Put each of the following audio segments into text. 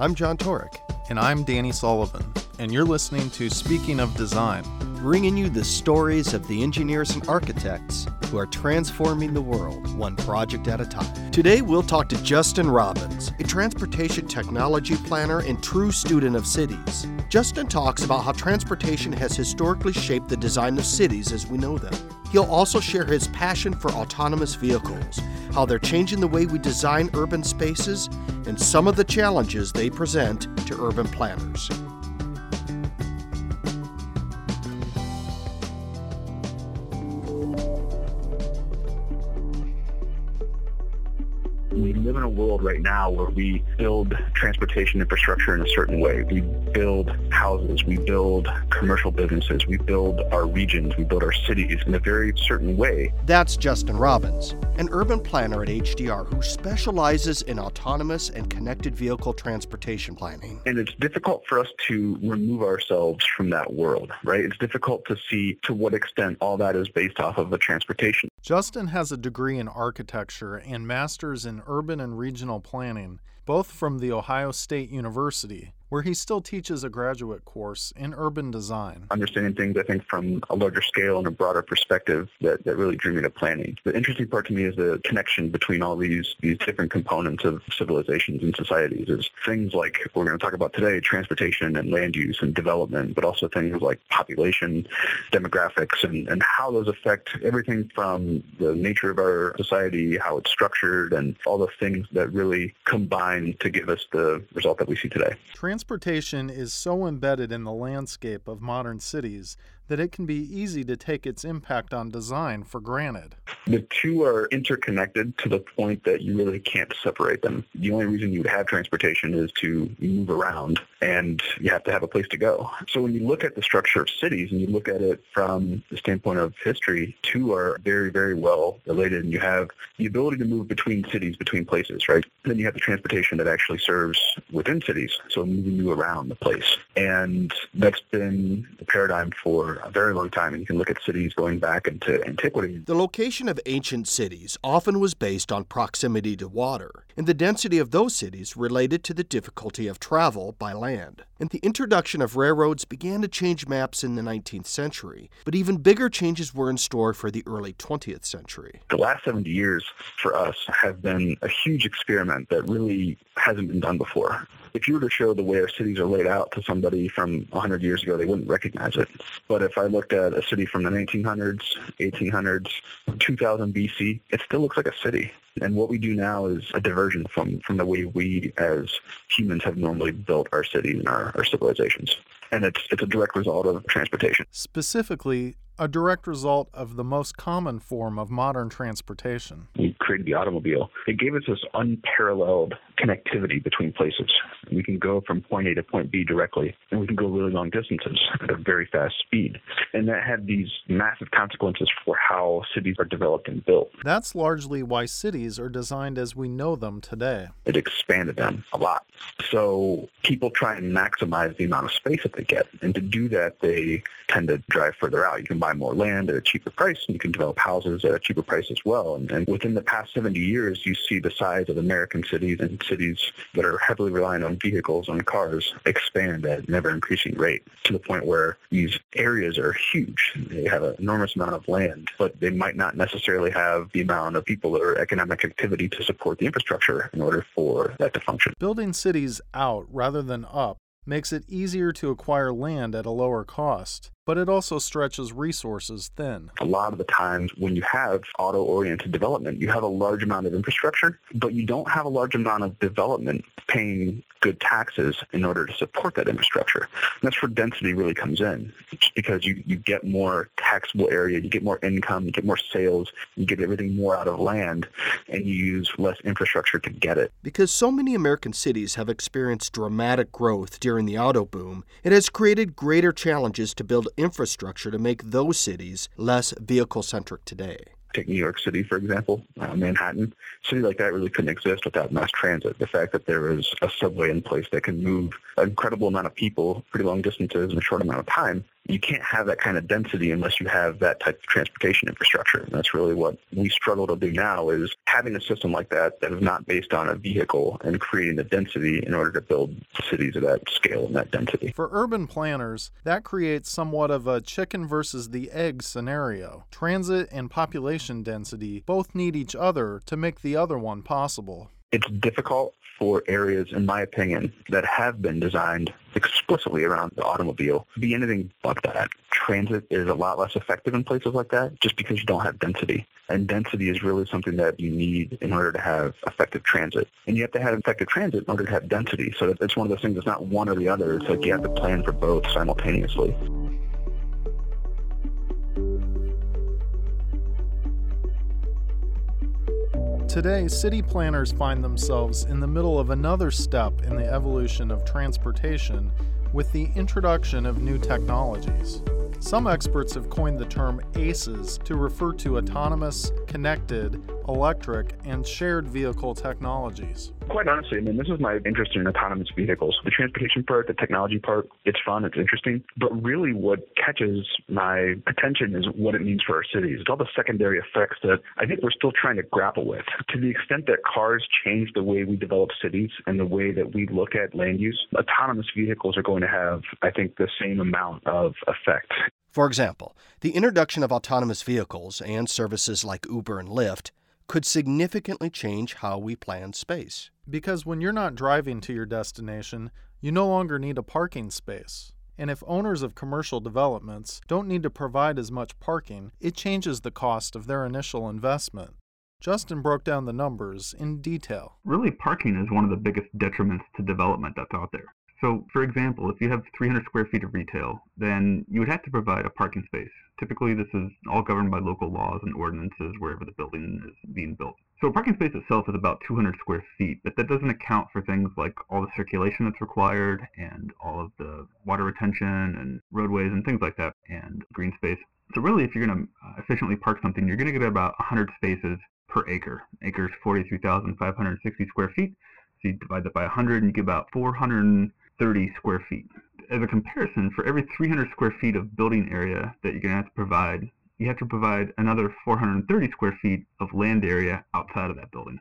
I'm John Torek. And I'm Danny Sullivan. And you're listening to Speaking of Design, bringing you the stories of the engineers and architects who are transforming the world one project at a time. Today, we'll talk to Justin Robbins, a transportation technology planner and true student of cities. Justin talks about how transportation has historically shaped the design of cities as we know them. He'll also share his passion for autonomous vehicles, how they're changing the way we design urban spaces, and some of the challenges they present to urban planners. We live in a world right now where we build transportation infrastructure in a certain way. We build houses, we build commercial businesses, we build our regions, we build our cities in a very certain way. That's Justin Robbins, an urban planner at HDR who specializes in autonomous and connected vehicle transportation planning. And it's difficult for us to remove ourselves from that world, right? It's difficult to see to what extent all that is based off of the transportation. Justin has a degree in architecture and master's in urban and regional planning, both from The Ohio State University, where he still teaches a graduate course in urban design. Understanding things, I think, from a larger scale and a broader perspective that, that really drew me to planning. The interesting part to me is the connection between all these, these different components of civilizations and societies is things like we're going to talk about today, transportation and land use and development, but also things like population, demographics, and, and how those affect everything from the nature of our society, how it's structured, and all the things that really combine to give us the result that we see today. Transportation is so embedded in the landscape of modern cities that it can be easy to take its impact on design for granted. The two are interconnected to the point that you really can't separate them. The only reason you would have transportation is to move around and you have to have a place to go. So when you look at the structure of cities and you look at it from the standpoint of history, two are very, very well related and you have the ability to move between cities, between places, right? And then you have the transportation that actually serves within cities, so moving you around the place. And that's been the paradigm for a very long time, and you can look at cities going back into antiquity. The location of ancient cities often was based on proximity to water, and the density of those cities related to the difficulty of travel by land. And the introduction of railroads began to change maps in the 19th century, but even bigger changes were in store for the early 20th century. The last 70 years for us have been a huge experiment that really hasn't been done before if you were to show the way our cities are laid out to somebody from 100 years ago, they wouldn't recognize it. But if I looked at a city from the 1900s, 1800s, 2000 BC, it still looks like a city. And what we do now is a diversion from, from the way we as humans have normally built our cities and our, our civilizations. And it's, it's a direct result of transportation. Specifically, a direct result of the most common form of modern transportation. We created the automobile. It gave us this unparalleled connectivity between places. We can go from point A to point B directly, and we can go really long distances at a very fast speed. And that had these massive consequences for how cities are developed and built. That's largely why cities are designed as we know them today. It expanded them a lot. So people try and maximize the amount of space that they get. And to do that, they tend to drive further out. You can buy more land at a cheaper price, and you can develop houses at a cheaper price as well. And, and within the past 70 years, you see the size of American cities and cities that are heavily reliant on vehicles, on cars, expand at an ever-increasing rate to the point where these areas are huge. They have an enormous amount of land, but they might not necessarily have the amount of people or economic activity to support the infrastructure in order for that to function. Building cities out rather than up makes it easier to acquire land at a lower cost but it also stretches resources thin. A lot of the times when you have auto-oriented development, you have a large amount of infrastructure, but you don't have a large amount of development paying good taxes in order to support that infrastructure. And that's where density really comes in because you, you get more taxable area, you get more income, you get more sales, you get everything more out of land, and you use less infrastructure to get it. Because so many American cities have experienced dramatic growth during the auto boom, it has created greater challenges to build infrastructure to make those cities less vehicle centric today. Take New York City, for example, uh, Manhattan. A city like that really couldn't exist without mass transit. The fact that there is a subway in place that can move an incredible amount of people pretty long distances in a short amount of time You can't have that kind of density unless you have that type of transportation infrastructure. And that's really what we struggle to do now is having a system like that that is not based on a vehicle and creating the density in order to build cities of that scale and that density. For urban planners, that creates somewhat of a chicken versus the egg scenario. Transit and population density both need each other to make the other one possible. It's difficult for areas, in my opinion, that have been designed explicitly around the automobile to be anything but that. Transit is a lot less effective in places like that just because you don't have density. And density is really something that you need in order to have effective transit. And you have to have effective transit in order to have density. So it's one of those things that's not one or the other. It's like you have to plan for both simultaneously. Today, city planners find themselves in the middle of another step in the evolution of transportation with the introduction of new technologies. Some experts have coined the term ACES to refer to autonomous, connected, electric, and shared vehicle technologies. Quite honestly, I mean, this is my interest in autonomous vehicles. The transportation part, the technology part, it's fun, it's interesting. But really, what catches my attention is what it means for our cities. It's all the secondary effects that I think we're still trying to grapple with. To the extent that cars change the way we develop cities and the way that we look at land use, autonomous vehicles are going to have, I think, the same amount of effect. For example, the introduction of autonomous vehicles and services like Uber and Lyft could significantly change how we plan space. Because when you're not driving to your destination, you no longer need a parking space. And if owners of commercial developments don't need to provide as much parking, it changes the cost of their initial investment. Justin broke down the numbers in detail. Really, parking is one of the biggest detriments to development that's out there. So, for example, if you have 300 square feet of retail, then you would have to provide a parking space. Typically, this is all governed by local laws and ordinances wherever the building is being built. So a parking space itself is about 200 square feet, but that doesn't account for things like all the circulation that's required and all of the water retention and roadways and things like that and green space. So really, if you're going to uh, efficiently park something, you're going to get about 100 spaces per acre. Acres 43,560 square feet. So you divide that by 100 and you get about 430 square feet. As a comparison, for every 300 square feet of building area that you're going to have to provide, you have to provide another 430 square feet of land area outside of that building.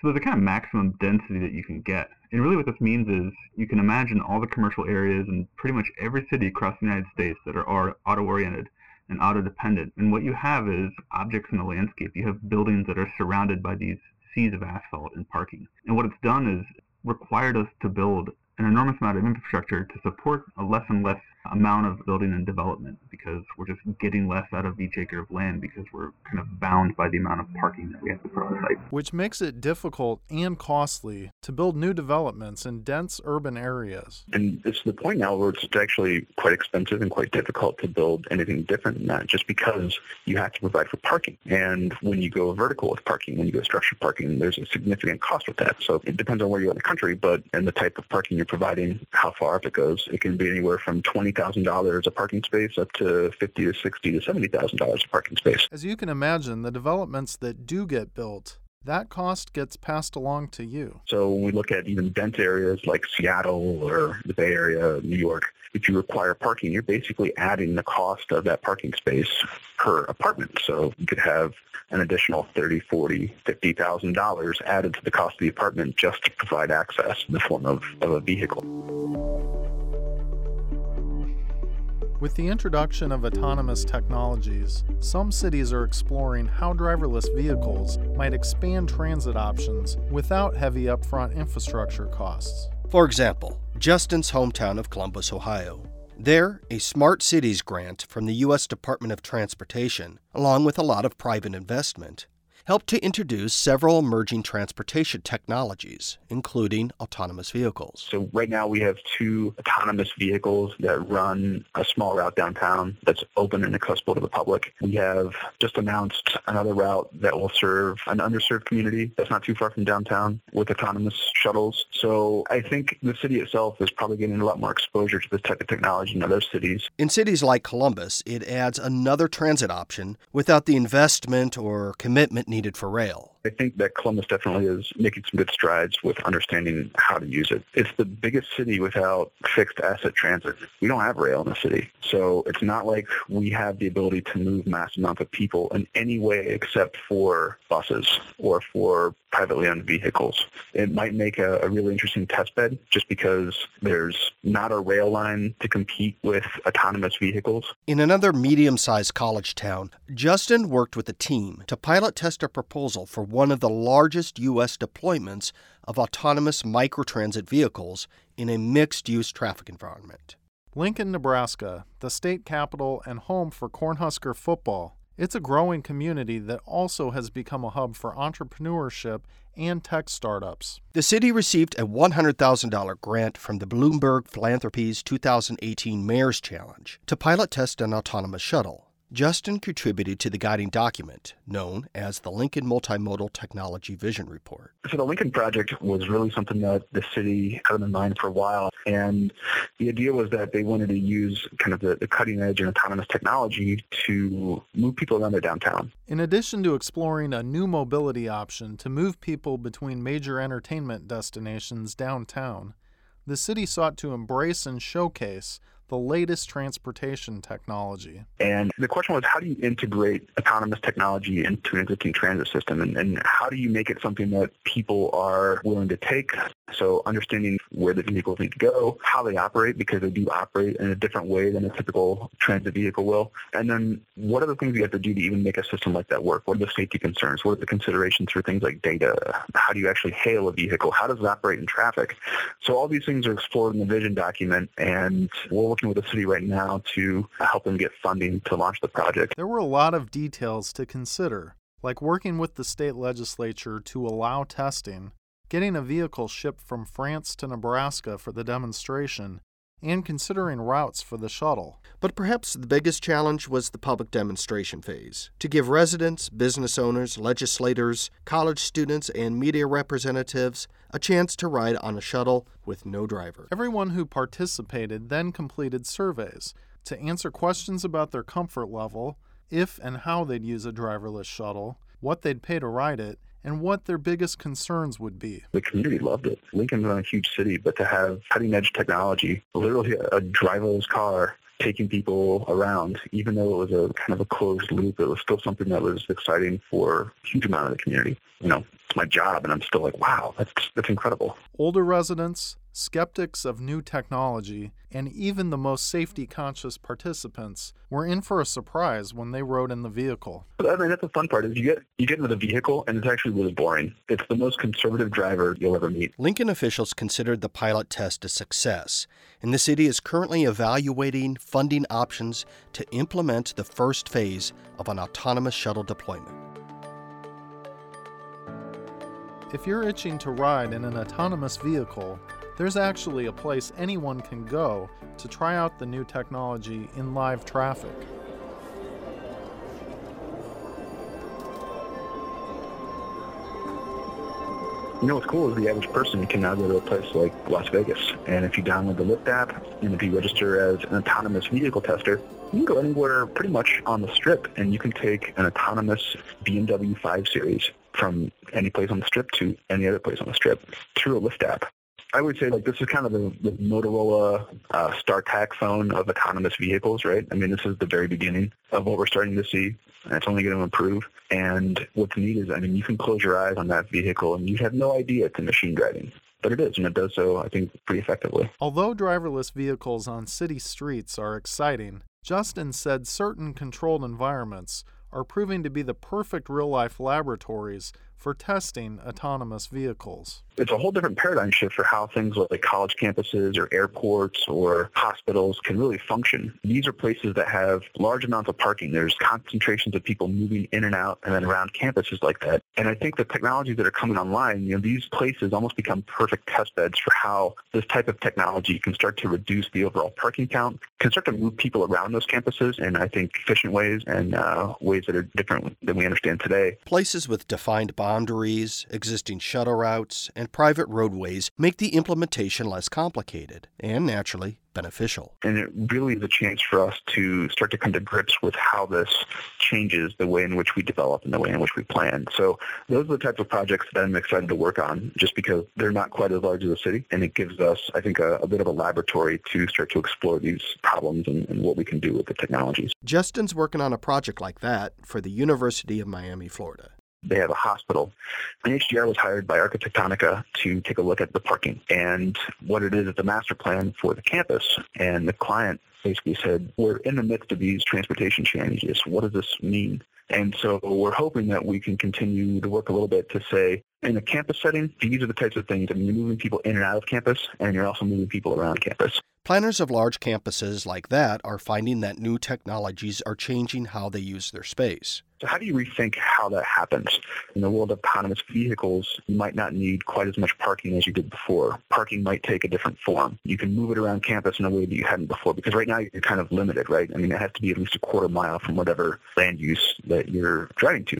So there's a kind of maximum density that you can get. And really what this means is you can imagine all the commercial areas in pretty much every city across the United States that are auto-oriented and auto-dependent. And what you have is objects in the landscape. You have buildings that are surrounded by these seas of asphalt and parking. And what it's done is required us to build an enormous amount of infrastructure to support a less and less amount of building and development because we're just getting less out of each acre of land because we're kind of bound by the amount of parking that we have to put on site. Which makes it difficult and costly to build new developments in dense urban areas. And it's the point now where it's actually quite expensive and quite difficult to build anything different than that just because you have to provide for parking. And when you go vertical with parking, when you go structured parking, there's a significant cost with that. So it depends on where you are in the country, but and the type of parking you're providing, how far up it goes. It can be anywhere from 20 $20,000 a parking space up to fifty to sixty to $70,000 a parking space. As you can imagine, the developments that do get built that cost gets passed along to you. So when we look at even dense areas like Seattle or the Bay Area, New York, if you require parking, you're basically adding the cost of that parking space per apartment. So you could have an additional thirty, forty, fifty thousand dollars added to the cost of the apartment just to provide access in the form of, of a vehicle. With the introduction of autonomous technologies, some cities are exploring how driverless vehicles might expand transit options without heavy upfront infrastructure costs. For example, Justin's hometown of Columbus, Ohio. There, a Smart Cities grant from the U.S. Department of Transportation, along with a lot of private investment, helped to introduce several emerging transportation technologies, including autonomous vehicles. So, right now we have two autonomous vehicles that run a small route downtown that's open and accessible to the public. We have just announced another route that will serve an underserved community that's not too far from downtown with autonomous shuttles. So, I think the city itself is probably getting a lot more exposure to this type of technology in other cities. In cities like Columbus, it adds another transit option without the investment or commitment needed for rail. I think that Columbus definitely is making some good strides with understanding how to use it. It's the biggest city without fixed asset transit. We don't have rail in the city. So it's not like we have the ability to move mass amounts of people in any way except for buses or for privately owned vehicles. It might make a, a really interesting test bed just because there's not a rail line to compete with autonomous vehicles. In another medium-sized college town, Justin worked with a team to pilot test a proposal for one of the largest U.S. deployments of autonomous microtransit vehicles in a mixed-use traffic environment. Lincoln, Nebraska, the state capital and home for Cornhusker football, it's a growing community that also has become a hub for entrepreneurship and tech startups. The city received a $100,000 grant from the Bloomberg Philanthropies 2018 Mayor's Challenge to pilot test an autonomous shuttle. Justin contributed to the guiding document known as the Lincoln Multimodal Technology Vision Report. So the Lincoln Project was really something that the city had in mind for a while. And the idea was that they wanted to use kind of the, the cutting edge and autonomous technology to move people around their downtown. In addition to exploring a new mobility option to move people between major entertainment destinations downtown, the city sought to embrace and showcase the latest transportation technology. And the question was, how do you integrate autonomous technology into an existing transit system? And, and how do you make it something that people are willing to take? So understanding where the vehicles need to go, how they operate, because they do operate in a different way than a typical transit vehicle will. And then what are the things you have to do to even make a system like that work? What are the safety concerns? What are the considerations for things like data? How do you actually hail a vehicle? How does it operate in traffic? So all these things are explored in the vision document, and we're working with the city right now to help them get funding to launch the project. There were a lot of details to consider, like working with the state legislature to allow testing, getting a vehicle shipped from France to Nebraska for the demonstration, and considering routes for the shuttle. But perhaps the biggest challenge was the public demonstration phase to give residents, business owners, legislators, college students, and media representatives a chance to ride on a shuttle with no driver. Everyone who participated then completed surveys to answer questions about their comfort level, if and how they'd use a driverless shuttle, what they'd pay to ride it, and what their biggest concerns would be. The community loved it. Lincoln's not a huge city, but to have cutting edge technology, literally a driverless car taking people around, even though it was a kind of a closed loop, it was still something that was exciting for a huge amount of the community. You know, it's my job, and I'm still like, wow, that's that's incredible. Older residents, skeptics of new technology, and even the most safety conscious participants were in for a surprise when they rode in the vehicle. I mean, that's the fun part is you get you get into the vehicle and it's actually really boring. It's the most conservative driver you'll ever meet. Lincoln officials considered the pilot test a success, and the city is currently evaluating funding options to implement the first phase of an autonomous shuttle deployment. If you're itching to ride in an autonomous vehicle, there's actually a place anyone can go to try out the new technology in live traffic. You know what's cool is the average person can now go to a place like Las Vegas. And if you download the Lyft app, and if you register as an autonomous vehicle tester, you can go anywhere pretty much on the strip and you can take an autonomous BMW 5 Series from any place on the strip to any other place on the strip through a Lyft app. I would say like this is kind of the, the Motorola uh, StarTAC phone of autonomous vehicles, right? I mean, this is the very beginning of what we're starting to see, and it's only going to improve. And what's neat is, I mean, you can close your eyes on that vehicle, and you have no idea it's a machine driving. But it is, and it does so, I think, pretty effectively. Although driverless vehicles on city streets are exciting, Justin said certain controlled environments are proving to be the perfect real life laboratories for testing autonomous vehicles. It's a whole different paradigm shift for how things like college campuses or airports or hospitals can really function. These are places that have large amounts of parking. There's concentrations of people moving in and out and then around campuses like that. And I think the technologies that are coming online, you know, these places almost become perfect test beds for how this type of technology can start to reduce the overall parking count, can start to move people around those campuses in, I think, efficient ways and uh, ways that are different than we understand today. Places with defined boundaries boundaries, existing shuttle routes, and private roadways make the implementation less complicated and, naturally, beneficial. And it really is a chance for us to start to come to grips with how this changes the way in which we develop and the way in which we plan. So those are the types of projects that I'm excited to work on just because they're not quite as large as a city and it gives us, I think, a, a bit of a laboratory to start to explore these problems and, and what we can do with the technologies. Justin's working on a project like that for the University of Miami, Florida they have a hospital. And HDR was hired by Arquitectonica to take a look at the parking and what it is is the master plan for the campus. And the client basically said, we're in the midst of these transportation changes. What does this mean? And so we're hoping that we can continue to work a little bit to say, in a campus setting, these are the types of things. I mean, you're moving people in and out of campus, and you're also moving people around campus. Planners of large campuses like that are finding that new technologies are changing how they use their space. So how do you rethink how that happens? In the world of autonomous vehicles, you might not need quite as much parking as you did before. Parking might take a different form. You can move it around campus in a way that you hadn't before because right now you're kind of limited, right? I mean, it has to be at least a quarter mile from whatever land use that you're driving to.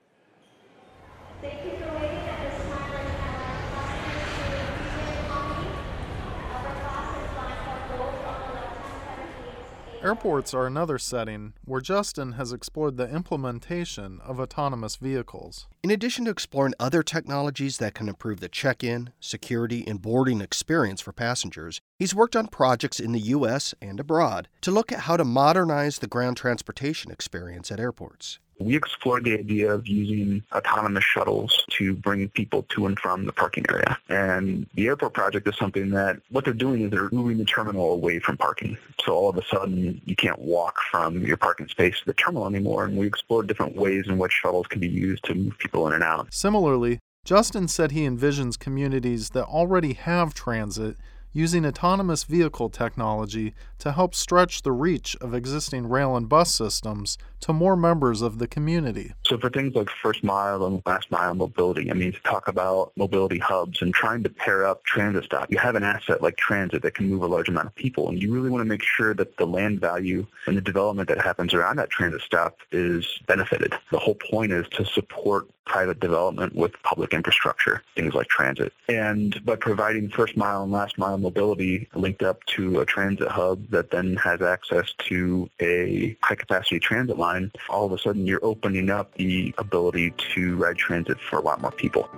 Airports are another setting where Justin has explored the implementation of autonomous vehicles. In addition to exploring other technologies that can improve the check in, security, and boarding experience for passengers, he's worked on projects in the U.S. and abroad to look at how to modernize the ground transportation experience at airports. We explored the idea of using autonomous shuttles to bring people to and from the parking area. And the airport project is something that what they're doing is they're moving the terminal away from parking. So all of a sudden you can't walk from your parking space to the terminal anymore. And we explored different ways in which shuttles can be used to move people in and out. Similarly, Justin said he envisions communities that already have transit using autonomous vehicle technology to help stretch the reach of existing rail and bus systems to more members of the community. So for things like first mile and last mile mobility, I mean, to talk about mobility hubs and trying to pair up transit stops, you have an asset like transit that can move a large amount of people, and you really want to make sure that the land value and the development that happens around that transit stop is benefited. The whole point is to support private development with public infrastructure, things like transit. And by providing first mile and last mile mobility linked up to a transit hub that then has access to a high capacity transit line, all of a sudden you're opening up the ability to ride transit for a lot more people.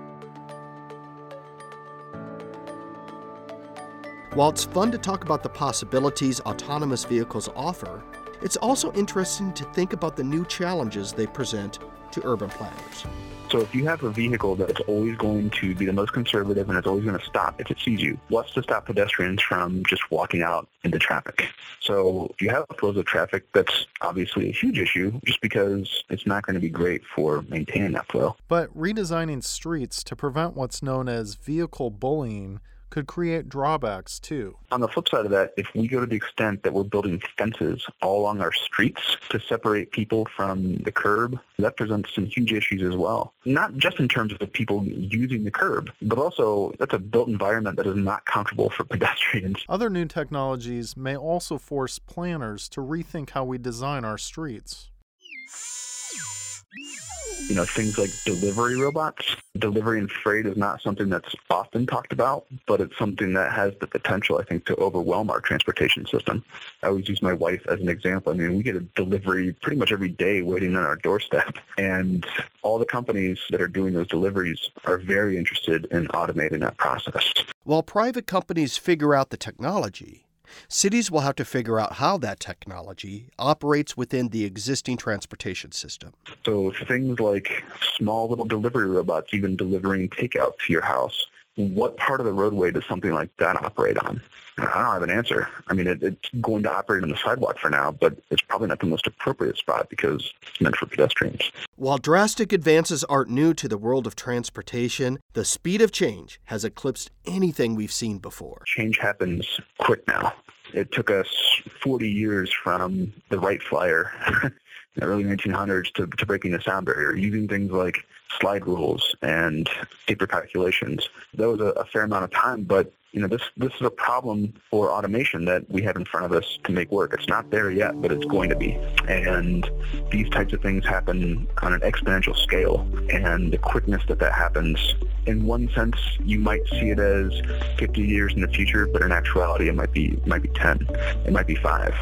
While it's fun to talk about the possibilities autonomous vehicles offer, it's also interesting to think about the new challenges they present to urban planners. So if you have a vehicle that's always going to be the most conservative and it's always going to stop if it sees you, what's to stop pedestrians from just walking out into traffic? So if you have a flows of traffic, that's obviously a huge issue just because it's not going to be great for maintaining that flow. But redesigning streets to prevent what's known as vehicle bullying could create drawbacks too. On the flip side of that, if we go to the extent that we're building fences all along our streets to separate people from the curb, that presents some huge issues as well. Not just in terms of the people using the curb, but also that's a built environment that is not comfortable for pedestrians. Other new technologies may also force planners to rethink how we design our streets you know, things like delivery robots. Delivery and freight is not something that's often talked about, but it's something that has the potential, I think, to overwhelm our transportation system. I always use my wife as an example. I mean, we get a delivery pretty much every day waiting on our doorstep, and all the companies that are doing those deliveries are very interested in automating that process. While private companies figure out the technology, Cities will have to figure out how that technology operates within the existing transportation system. So things like small little delivery robots, even delivering takeout to your house, what part of the roadway does something like that operate on? I don't have an answer. I mean, it, it's going to operate on the sidewalk for now, but it's probably not the most appropriate spot because it's meant for pedestrians. While drastic advances aren't new to the world of transportation, the speed of change has eclipsed anything we've seen before. Change happens quick now. It took us 40 years from the Wright Flyer in the early 1900s to, to breaking the sound barrier, using things like slide rules and paper calculations. That was a, a fair amount of time, but you know, this this is a problem for automation that we have in front of us to make work. It's not there yet, but it's going to be. And these types of things happen on an exponential scale. And the quickness that that happens, in one sense, you might see it as 50 years in the future, but in actuality, it might be it might be 10, it might be five.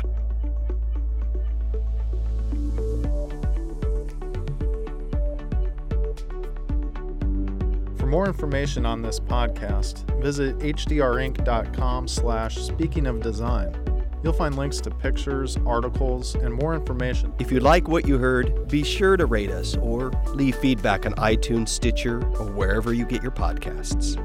More information on this podcast, visit hdrinc.com slash speaking of design. You'll find links to pictures, articles, and more information. If you like what you heard, be sure to rate us or leave feedback on iTunes, Stitcher, or wherever you get your podcasts.